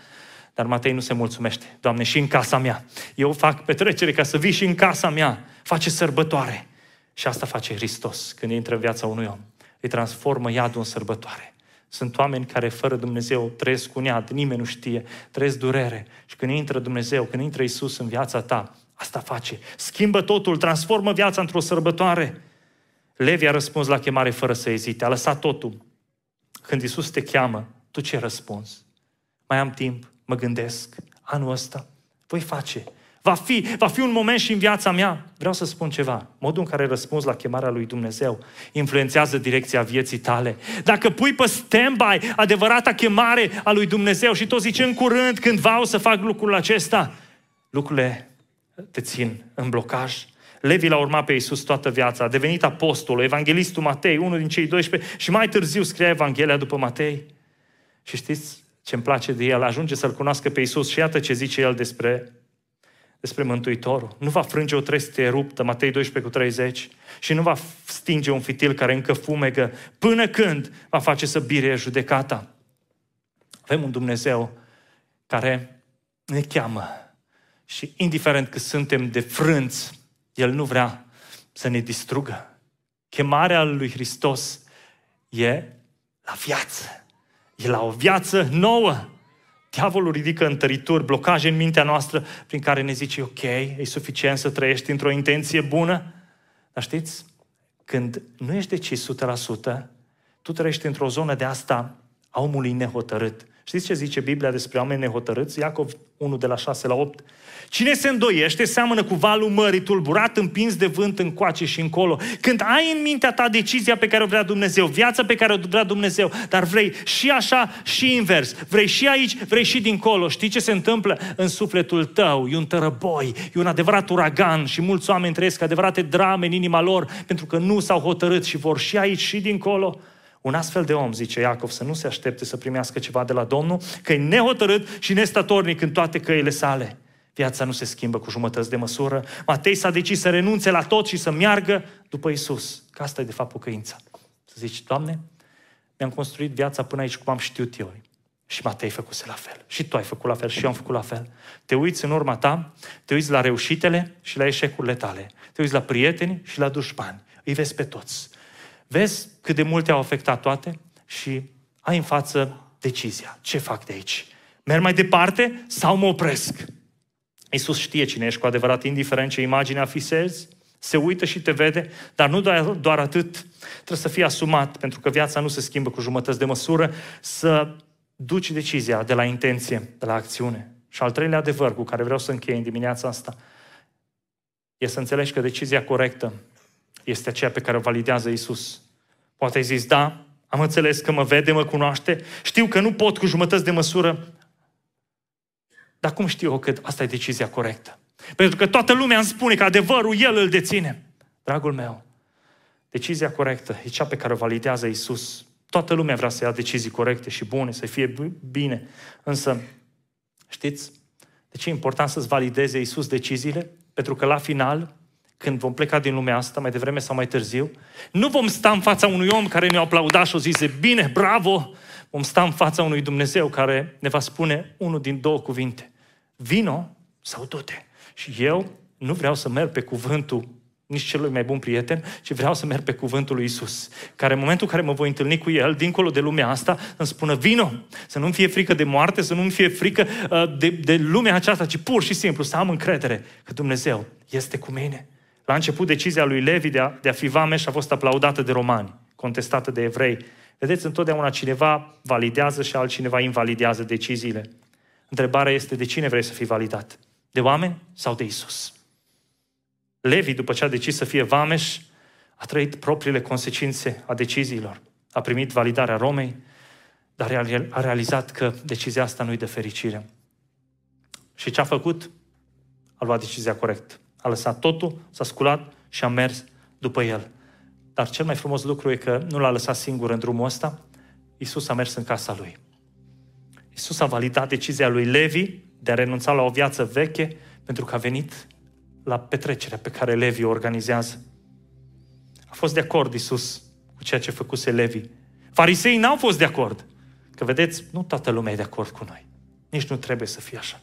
Dar Matei nu se mulțumește. Doamne, și în casa mea. Eu fac petrecere ca să vii și în casa mea. Face sărbătoare. Și asta face Hristos când intră în viața unui om. Îi transformă iadul în sărbătoare. Sunt oameni care fără Dumnezeu trăiesc cu iad, nimeni nu știe, trăiesc durere. Și când intră Dumnezeu, când intră Isus în viața ta, Asta face. Schimbă totul, transformă viața într-o sărbătoare. Levi a răspuns la chemare fără să ezite, a lăsat totul. Când Isus te cheamă, tu ce răspunzi? Mai am timp, mă gândesc, anul ăsta, voi face. Va fi, va fi un moment și în viața mea. Vreau să spun ceva. Modul în care răspunzi la chemarea lui Dumnezeu influențează direcția vieții tale. Dacă pui pe stand-by adevărata chemare a lui Dumnezeu și tot zice în curând, cândva o să fac lucrul acesta, lucrurile te țin în blocaj. Levi l-a urmat pe Iisus toată viața, a devenit apostol, evanghelistul Matei, unul din cei 12 și mai târziu scria Evanghelia după Matei. Și știți ce îmi place de el? Ajunge să-L cunoască pe Iisus și iată ce zice el despre, despre Mântuitorul. Nu va frânge o trestie ruptă, Matei 12 cu 30, și nu va stinge un fitil care încă fumegă, până când va face să bire judecata. Avem un Dumnezeu care ne cheamă și indiferent că suntem de frânți, El nu vrea să ne distrugă. Chemarea lui Hristos e la viață. E la o viață nouă. Diavolul ridică întărituri, blocaje în mintea noastră prin care ne zice, ok, e suficient să trăiești într-o intenție bună. Dar știți, când nu ești decis 100%, tu trăiești într-o zonă de asta a omului nehotărât Știți ce zice Biblia despre oameni nehotărâți? Iacov 1 de la 6 la 8. Cine se îndoiește seamănă cu valul mării, tulburat, împins de vânt încoace și încolo. Când ai în mintea ta decizia pe care o vrea Dumnezeu, viața pe care o vrea Dumnezeu, dar vrei și așa și invers, vrei și aici, vrei și dincolo, știi ce se întâmplă în sufletul tău? E un tărăboi, e un adevărat uragan și mulți oameni trăiesc adevărate drame în inima lor pentru că nu s-au hotărât și vor și aici și dincolo. Un astfel de om, zice Iacov, să nu se aștepte să primească ceva de la Domnul, că e nehotărât și nestatornic în toate căile sale. Viața nu se schimbă cu jumătăți de măsură. Matei s-a decis să renunțe la tot și să meargă după Isus. Că asta e de fapt pocăința. Să zici, Doamne, mi-am construit viața până aici cum am știut eu. Și Matei făcuse la fel. Și tu ai făcut la fel și eu am făcut la fel. Te uiți în urma ta, te uiți la reușitele și la eșecurile tale. Te uiți la prieteni și la dușmani. Îi vezi pe toți. Vezi cât de multe au afectat toate și ai în față decizia. Ce fac de aici? Merg mai departe sau mă opresc? Iisus știe cine ești cu adevărat, indiferent ce imagine afisezi, se uită și te vede, dar nu doar, doar atât, trebuie să fii asumat, pentru că viața nu se schimbă cu jumătăți de măsură, să duci decizia de la intenție, de la acțiune. Și al treilea adevăr cu care vreau să închei în dimineața asta, e să înțelegi că decizia corectă este aceea pe care o validează Isus. Poate ai zis, da, am înțeles că mă vede, mă cunoaște, știu că nu pot cu jumătăți de măsură, dar cum știu eu că asta e decizia corectă? Pentru că toată lumea îmi spune că adevărul El îl deține. Dragul meu, decizia corectă e cea pe care o validează Isus. Toată lumea vrea să ia decizii corecte și bune, să fie bine. Însă, știți, de ce e important să-ți valideze Isus deciziile? Pentru că la final, când vom pleca din lumea asta, mai devreme sau mai târziu, nu vom sta în fața unui om care ne-a aplaudat și o zise, bine, bravo, vom sta în fața unui Dumnezeu care ne va spune unul din două cuvinte. Vino sau du-te. Și eu nu vreau să merg pe cuvântul nici celui mai bun prieten, ci vreau să merg pe cuvântul lui Isus, care în momentul în care mă voi întâlni cu El, dincolo de lumea asta, îmi spună, vino, să nu-mi fie frică de moarte, să nu-mi fie frică uh, de, de lumea aceasta, ci pur și simplu să am încredere că Dumnezeu este cu mine. La început, decizia lui Levi de a, de a fi vameș a fost aplaudată de romani, contestată de evrei. Vedeți, întotdeauna cineva validează și altcineva invalidează deciziile. Întrebarea este de cine vrei să fii validat? De oameni sau de Isus? Levi, după ce a decis să fie vameș, a trăit propriile consecințe a deciziilor. A primit validarea Romei, dar a realizat că decizia asta nu-i de fericire. Și ce a făcut? A luat decizia corectă. A lăsat totul, s-a sculat și a mers după el. Dar cel mai frumos lucru e că nu l-a lăsat singur în drumul ăsta, Iisus a mers în casa lui. Iisus a validat decizia lui Levi de a renunța la o viață veche pentru că a venit la petrecerea pe care Levi o organizează. A fost de acord Iisus cu ceea ce făcuse Levi. Fariseii n-au fost de acord. Că vedeți, nu toată lumea e de acord cu noi. Nici nu trebuie să fie așa.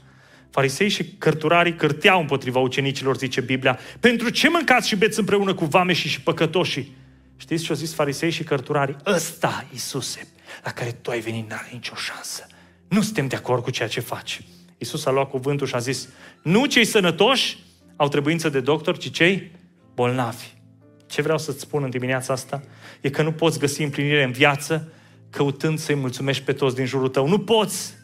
Farisei și cărturarii cârteau împotriva ucenicilor, zice Biblia. Pentru ce mâncați și beți împreună cu vameșii și păcătoșii? Știți ce au zis farisei și cărturarii? Ăsta, Iisuse, la care tu ai venit, n-are nicio șansă. Nu suntem de acord cu ceea ce faci. Iisus a luat cuvântul și a zis, nu cei sănătoși au trebuință de doctor, ci cei bolnavi. Ce vreau să-ți spun în dimineața asta? E că nu poți găsi împlinire în viață căutând să-i mulțumești pe toți din jurul tău. Nu poți!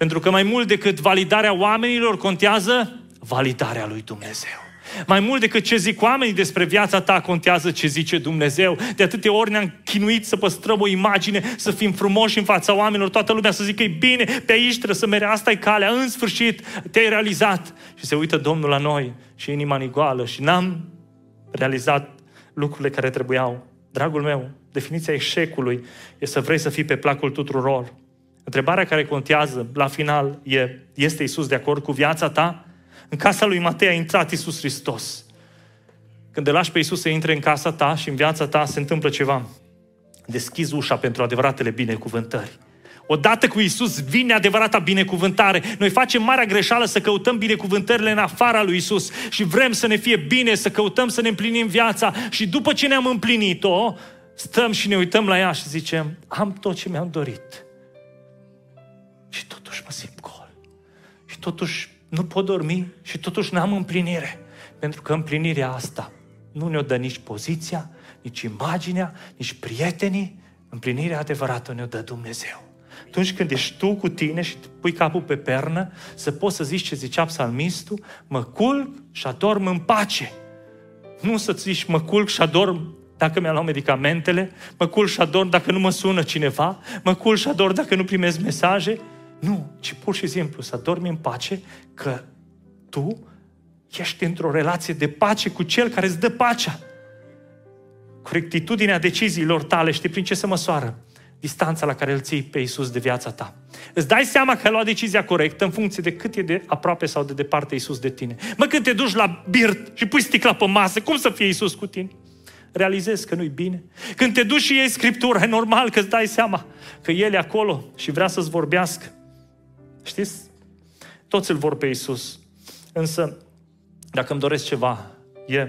Pentru că mai mult decât validarea oamenilor contează validarea lui Dumnezeu. Mai mult decât ce zic oamenii despre viața ta, contează ce zice Dumnezeu. De atâtea ori ne-am chinuit să păstrăm o imagine, să fim frumoși în fața oamenilor, toată lumea să zică, e bine, pe aici trebuie să mergi, asta e calea, în sfârșit te-ai realizat. Și se uită Domnul la noi și inima ni goală și n-am realizat lucrurile care trebuiau. Dragul meu, definiția eșecului e să vrei să fii pe placul tuturor. Întrebarea care contează la final e, este Isus de acord cu viața ta? În casa lui Matei a intrat Isus Hristos. Când te lași pe Isus să intre în casa ta și în viața ta se întâmplă ceva. Deschizi ușa pentru adevăratele binecuvântări. Odată cu Isus vine adevărata binecuvântare. Noi facem marea greșeală să căutăm binecuvântările în afara lui Isus și vrem să ne fie bine, să căutăm să ne împlinim viața și după ce ne-am împlinit-o, stăm și ne uităm la ea și zicem, am tot ce mi-am dorit. Și totuși mă simt gol. Și totuși nu pot dormi și totuși n-am împlinire. Pentru că împlinirea asta nu ne-o dă nici poziția, nici imaginea, nici prietenii. Împlinirea adevărată ne-o dă Dumnezeu. atunci când ești tu cu tine și pui capul pe pernă, să poți să zici ce zicea psalmistul, mă culc și adorm în pace. Nu să zici mă culc și adorm dacă mi-am luat medicamentele, mă culc și adorm dacă nu mă sună cineva, mă culc și adorm dacă nu primesc mesaje. Nu, ci pur și simplu să dormi în pace că tu ești într-o relație de pace cu Cel care îți dă pacea. Corectitudinea deciziilor tale, știi prin ce se măsoară? Distanța la care îl ții pe Iisus de viața ta. Îți dai seama că ai luat decizia corectă în funcție de cât e de aproape sau de departe Iisus de tine. Mă, când te duci la birt și pui sticla pe masă, cum să fie Iisus cu tine? Realizezi că nu-i bine. Când te duci și iei Scriptura, e normal că îți dai seama că El e acolo și vrea să-ți vorbească. Știți? Toți îl vor pe Iisus. Însă, dacă îmi doresc ceva, e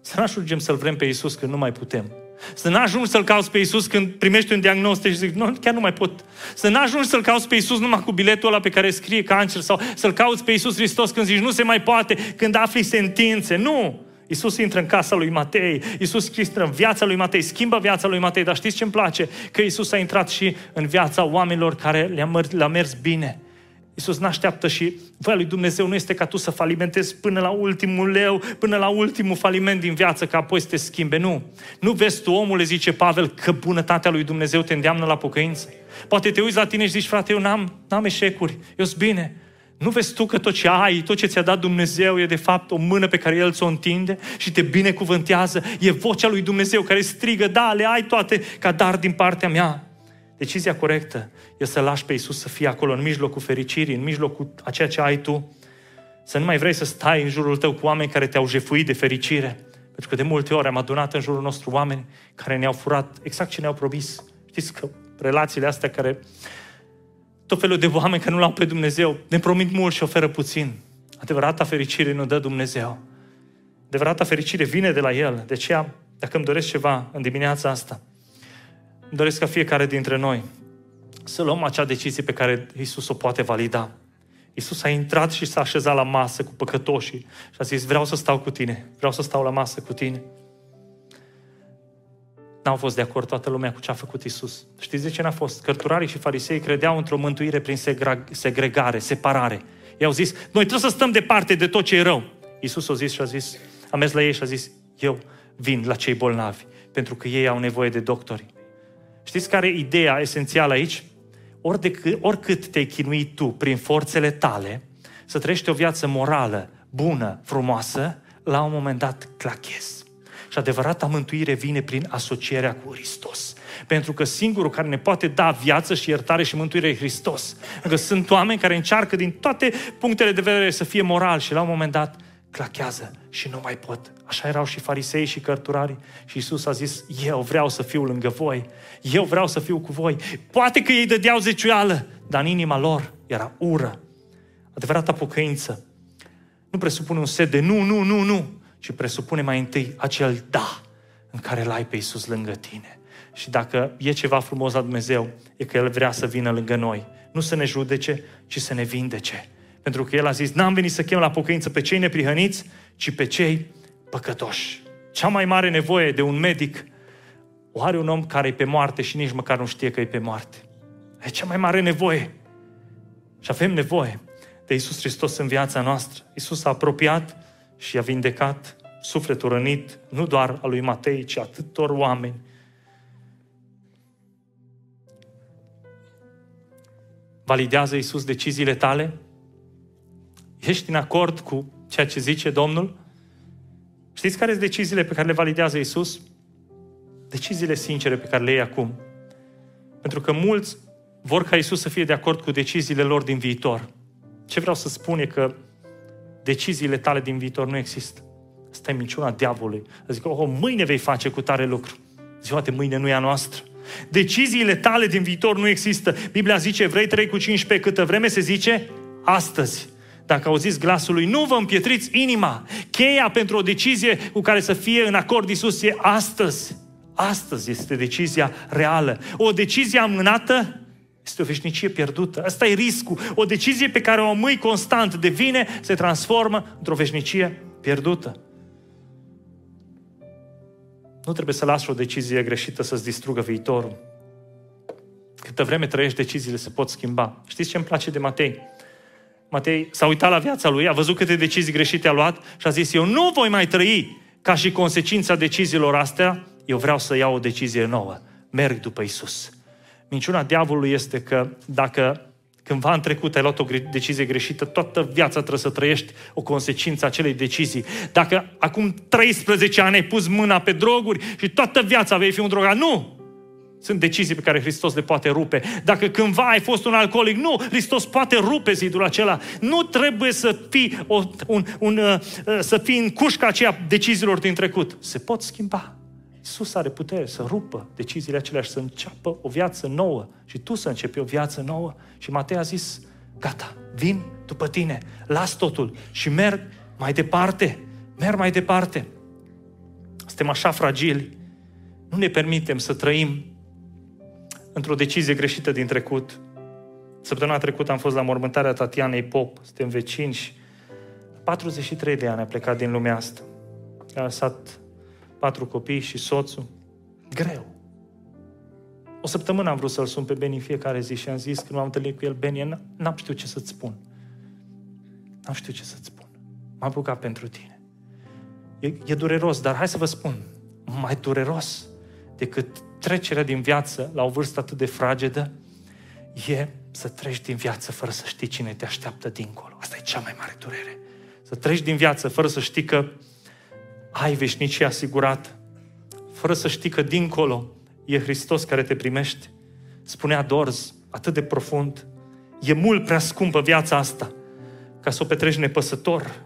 să nu ajungem să-L vrem pe Iisus când nu mai putem. Să nu ajungi să-L cauți pe Iisus când primești un diagnostic și zici, nu, chiar nu mai pot. Să nu ajungi să-L cauți pe Iisus numai cu biletul ăla pe care scrie cancer sau să-L cauți pe Iisus Hristos când zici, nu se mai poate, când afli sentințe. Nu! Iisus intră în casa lui Matei, Iisus intră în viața lui Matei, schimbă viața lui Matei, dar știți ce îmi place? Că Iisus a intrat și în viața oamenilor care le-a, mers, le mers bine. Iisus nu așteaptă și voia lui Dumnezeu nu este ca tu să falimentezi până la ultimul leu, până la ultimul faliment din viață, ca apoi să te schimbe. Nu. Nu vezi tu, omule, zice Pavel, că bunătatea lui Dumnezeu te îndeamnă la pocăință. Poate te uiți la tine și zici, frate, eu n-am, n-am eșecuri, eu sunt bine. Nu vezi tu că tot ce ai, tot ce ți-a dat Dumnezeu e de fapt o mână pe care El ți-o întinde și te binecuvântează? E vocea lui Dumnezeu care strigă, da, le ai toate ca dar din partea mea. Decizia corectă e să lași pe Iisus să fie acolo, în mijlocul fericirii, în mijlocul a ceea ce ai tu. Să nu mai vrei să stai în jurul tău cu oameni care te-au jefuit de fericire. Pentru că de multe ori am adunat în jurul nostru oameni care ne-au furat exact ce ne-au promis. Știți că relațiile astea care tot felul de oameni care nu l-au pe Dumnezeu ne promit mult și oferă puțin. Adevărata fericire nu dă Dumnezeu. Adevărata fericire vine de la El. De aceea, dacă îmi doresc ceva în dimineața asta, îmi doresc ca fiecare dintre noi să luăm acea decizie pe care Isus o poate valida. Isus a intrat și s-a așezat la masă cu păcătoșii și a zis, vreau să stau cu tine, vreau să stau la masă cu tine. N-au fost de acord toată lumea cu ce a făcut Isus. Știți de ce n-a fost? Cărturarii și farisei credeau într-o mântuire prin segregare, separare. Ei au zis, noi trebuie să stăm departe de tot ce e rău. Isus a zis și a zis, a mers la ei și a zis, eu vin la cei bolnavi, pentru că ei au nevoie de doctori. Știți care e ideea esențială aici? Ori de cât, oricât te-ai chinuit tu prin forțele tale să trăiești o viață morală, bună, frumoasă, la un moment dat clachezi. Și adevărata mântuire vine prin asocierea cu Hristos. Pentru că singurul care ne poate da viață și iertare și mântuire e Hristos. Pentru că sunt oameni care încearcă din toate punctele de vedere să fie moral și la un moment dat clachează și nu mai pot. Așa erau și farisei și cărturarii. Și Isus a zis, eu vreau să fiu lângă voi. Eu vreau să fiu cu voi. Poate că ei dădeau zeciuială, dar în inima lor era ură. Adevărata pocăință nu presupune un set de nu, nu, nu, nu, ci presupune mai întâi acel da în care l-ai pe Isus lângă tine. Și dacă e ceva frumos la Dumnezeu, e că El vrea să vină lângă noi. Nu să ne judece, ci să ne vindece. Pentru că El a zis, n-am venit să chem la pocăință pe cei neprihăniți, ci pe cei păcătoși. Cea mai mare nevoie de un medic o are un om care e pe moarte și nici măcar nu știe că e pe moarte. E cea mai mare nevoie. Și avem nevoie de Isus Hristos în viața noastră. Isus a apropiat și a vindecat sufletul rănit, nu doar al lui Matei, ci atâtor oameni. Validează Isus deciziile tale? Ești în acord cu ceea ce zice Domnul? Știți care sunt deciziile pe care le validează Isus? Deciziile sincere pe care le iei acum. Pentru că mulți vor ca Isus să fie de acord cu deciziile lor din viitor. Ce vreau să spun e că deciziile tale din viitor nu există. Asta e minciuna diavolului. Zic, oh, mâine vei face cu tare lucru. Ziua de mâine nu e a noastră. Deciziile tale din viitor nu există. Biblia zice, vrei 3 cu 15, câtă vreme se zice? Astăzi. Dacă auziți glasul lui, nu vă împietriți inima. Cheia pentru o decizie cu care să fie în acord Isus e astăzi. Astăzi este decizia reală. O decizie amânată este o veșnicie pierdută. Asta e riscul. O decizie pe care o amâi constant devine, se transformă într-o veșnicie pierdută. Nu trebuie să lași o decizie greșită să-ți distrugă viitorul. Că Câtă vreme trăiești, deciziile se pot schimba. Știți ce îmi place de Matei? Matei s-a uitat la viața lui, a văzut câte decizii greșite a luat și a zis, eu nu voi mai trăi ca și consecința deciziilor astea, eu vreau să iau o decizie nouă. Merg după Isus. Minciuna diavolului este că dacă cândva în trecut ai luat o decizie greșită, toată viața trebuie să trăiești o consecință a acelei decizii. Dacă acum 13 ani ai pus mâna pe droguri și toată viața vei fi un drogat, nu! Sunt decizii pe care Hristos le poate rupe. Dacă cândva ai fost un alcoolic, nu, Hristos poate rupe zidul acela. Nu trebuie să fii, o, un, un, uh, uh, să fii în cușca aceea deciziilor din trecut. Se pot schimba. Iisus are putere să rupă deciziile acelea și să înceapă o viață nouă. Și tu să începi o viață nouă. Și Matei a zis, gata, vin după tine, las totul și merg mai departe. Merg mai departe. Suntem așa fragili. Nu ne permitem să trăim într-o decizie greșită din trecut. Săptămâna trecută am fost la mormântarea Tatianei Pop, suntem vecini și 43 de ani a plecat din lumea asta. A lăsat patru copii și soțul. Greu. O săptămână am vrut să-l sun pe Beni în fiecare zi și am zis, când m-am întâlnit cu el, Beni, n-am știut ce să-ți spun. N-am știut ce să-ți spun. M-am rugat pentru tine. E, e dureros, dar hai să vă spun, mai dureros decât trecerea din viață la o vârstă atât de fragedă e să treci din viață fără să știi cine te așteaptă dincolo. Asta e cea mai mare durere. Să treci din viață fără să știi că ai veșnicie asigurat, fără să știi că dincolo e Hristos care te primește. Spunea Dorz, atât de profund, e mult prea scumpă viața asta ca să o petreci nepăsător.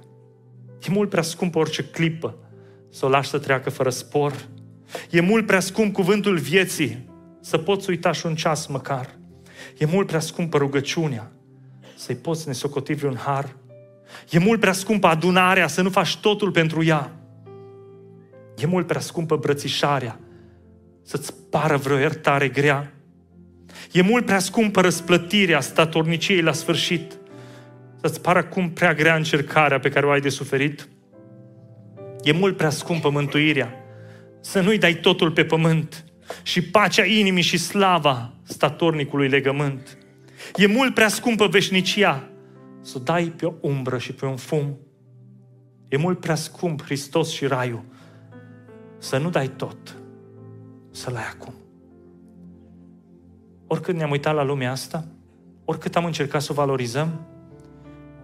E mult prea scumpă orice clipă să o lași să treacă fără spor. E mult prea scump cuvântul vieții să poți uita și un ceas măcar. E mult prea scumpă rugăciunea să-i poți nesocoti un har. E mult prea scumpă adunarea să nu faci totul pentru ea. E mult prea scumpă brățișarea să-ți pară vreo iertare grea. E mult prea scumpă răsplătirea statorniciei la sfârșit. Să-ți pară cum prea grea încercarea pe care o ai de suferit. E mult prea scumpă mântuirea să nu-i dai totul pe pământ și pacea inimii și slava statornicului legământ. E mult prea scumpă veșnicia să dai pe o umbră și pe un fum. E mult prea scump Hristos și Raiul să nu dai tot, să-l ai acum. Oricât ne-am uitat la lumea asta, oricât am încercat să o valorizăm,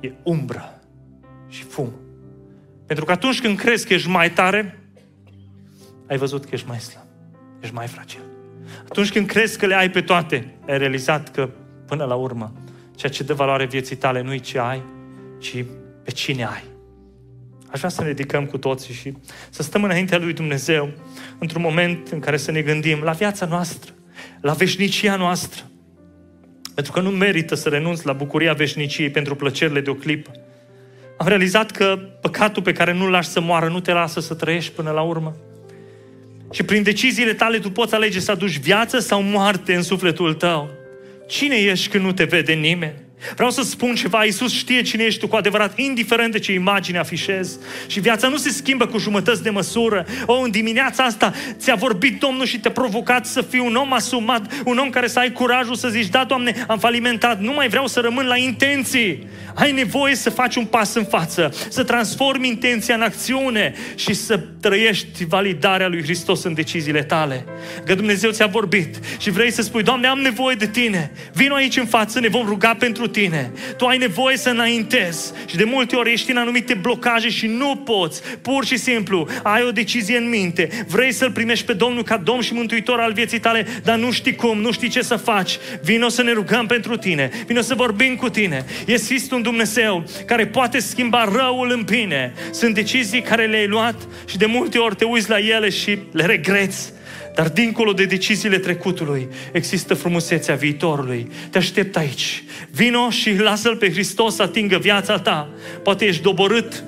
e umbră și fum. Pentru că atunci când crezi că ești mai tare, ai văzut că ești mai slab, ești mai fragil. Atunci când crezi că le ai pe toate, ai realizat că, până la urmă, ceea ce dă valoare vieții tale nu-i ce ai, ci pe cine ai. Aș vrea să ne ridicăm cu toții și să stăm înaintea lui Dumnezeu într-un moment în care să ne gândim la viața noastră, la veșnicia noastră. Pentru că nu merită să renunți la bucuria veșniciei pentru plăcerile de o clipă. Am realizat că păcatul pe care nu-l lași să moară nu te lasă să trăiești până la urmă. Și prin deciziile tale tu poți alege să aduci viață sau moarte în sufletul tău. Cine ești când nu te vede nimeni? Vreau să spun ceva, Iisus știe cine ești tu cu adevărat, indiferent de ce imagine afișezi. Și viața nu se schimbă cu jumătăți de măsură. O, în dimineața asta ți-a vorbit Domnul și te-a provocat să fii un om asumat, un om care să ai curajul să zici, da, Doamne, am falimentat, nu mai vreau să rămân la intenții. Ai nevoie să faci un pas în față, să transformi intenția în acțiune și să trăiești validarea lui Hristos în deciziile tale. Că Dumnezeu ți-a vorbit și vrei să spui, Doamne, am nevoie de Tine. Vino aici în față, ne vom ruga pentru tine. Tu ai nevoie să înaintezi și de multe ori ești în anumite blocaje și nu poți. Pur și simplu, ai o decizie în minte. Vrei să-L primești pe Domnul ca Domn și Mântuitor al vieții tale, dar nu știi cum, nu știi ce să faci. Vino să ne rugăm pentru tine. Vino să vorbim cu tine. Există un Dumnezeu care poate schimba răul în bine. Sunt decizii care le-ai luat și de multe ori te uiți la ele și le regreți. Dar dincolo de deciziile trecutului există frumusețea viitorului. Te aștept aici. Vino și lasă-L pe Hristos să atingă viața ta. Poate ești doborât,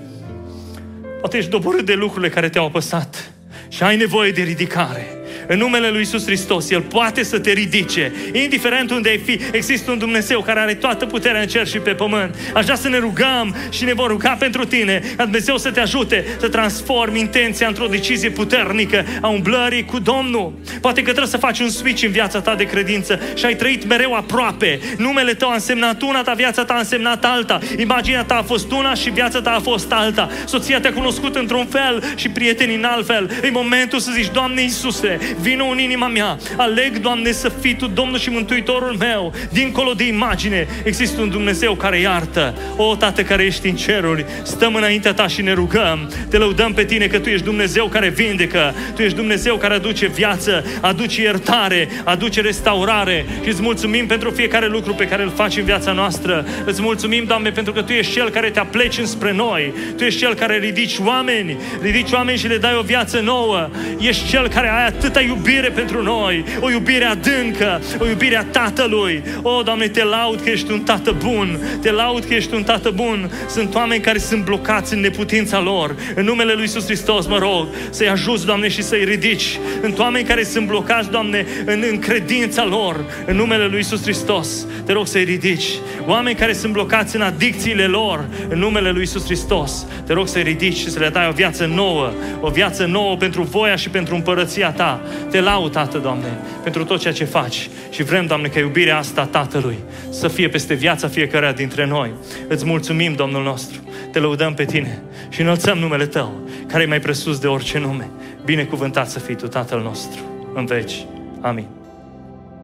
poate ești doborât de lucrurile care te-au apăsat și ai nevoie de ridicare. În numele Lui Isus Hristos, El poate să te ridice. Indiferent unde ai fi, există un Dumnezeu care are toată puterea în cer și pe pământ. Aș vrea să ne rugăm și ne vor ruga pentru tine, ca Dumnezeu să te ajute să transformi intenția într-o decizie puternică a umblării cu Domnul. Poate că trebuie să faci un switch în viața ta de credință și ai trăit mereu aproape. Numele tău a însemnat una, ta viața ta a însemnat alta. Imaginea ta a fost una și viața ta a fost alta. Soția te-a cunoscut într-un fel și prietenii în alt fel. E momentul să zici, Doamne Iisuse, vină în inima mea. Aleg, Doamne, să fii Tu Domnul și Mântuitorul meu. Dincolo de imagine, există un Dumnezeu care iartă. O, Tată care ești în ceruri, stăm înaintea Ta și ne rugăm. Te lăudăm pe Tine că Tu ești Dumnezeu care vindecă. Tu ești Dumnezeu care aduce viață, aduce iertare, aduce restaurare și îți mulțumim pentru fiecare lucru pe care îl faci în viața noastră. Îți mulțumim, Doamne, pentru că Tu ești Cel care te apleci înspre noi. Tu ești Cel care ridici oameni, ridici oameni și le dai o viață nouă. Ești Cel care ai atâta iubire pentru noi, o iubire adâncă, o iubire a Tatălui. O, Doamne, te laud că ești un Tată bun, te laud că ești un Tată bun. Sunt oameni care sunt blocați în neputința lor. În numele Lui Iisus Hristos, mă rog, să-i ajuți, Doamne, și să-i ridici. În oameni care sunt blocați, Doamne, în, în credința lor, în numele Lui Iisus Hristos, te rog să-i ridici. Oameni care sunt blocați în adicțiile lor, în numele Lui Iisus Hristos, te rog să-i ridici și să le dai o viață nouă, o viață nouă pentru voia și pentru împărăția Ta. Te laud, Tată, Doamne, pentru tot ceea ce faci și vrem, Doamne, ca iubirea asta Tatălui să fie peste viața fiecare dintre noi. Îți mulțumim, Domnul nostru, te lăudăm pe Tine și înălțăm numele Tău, care e mai presus de orice nume. Binecuvântat să fii Tu, Tatăl nostru, în veci. Amin.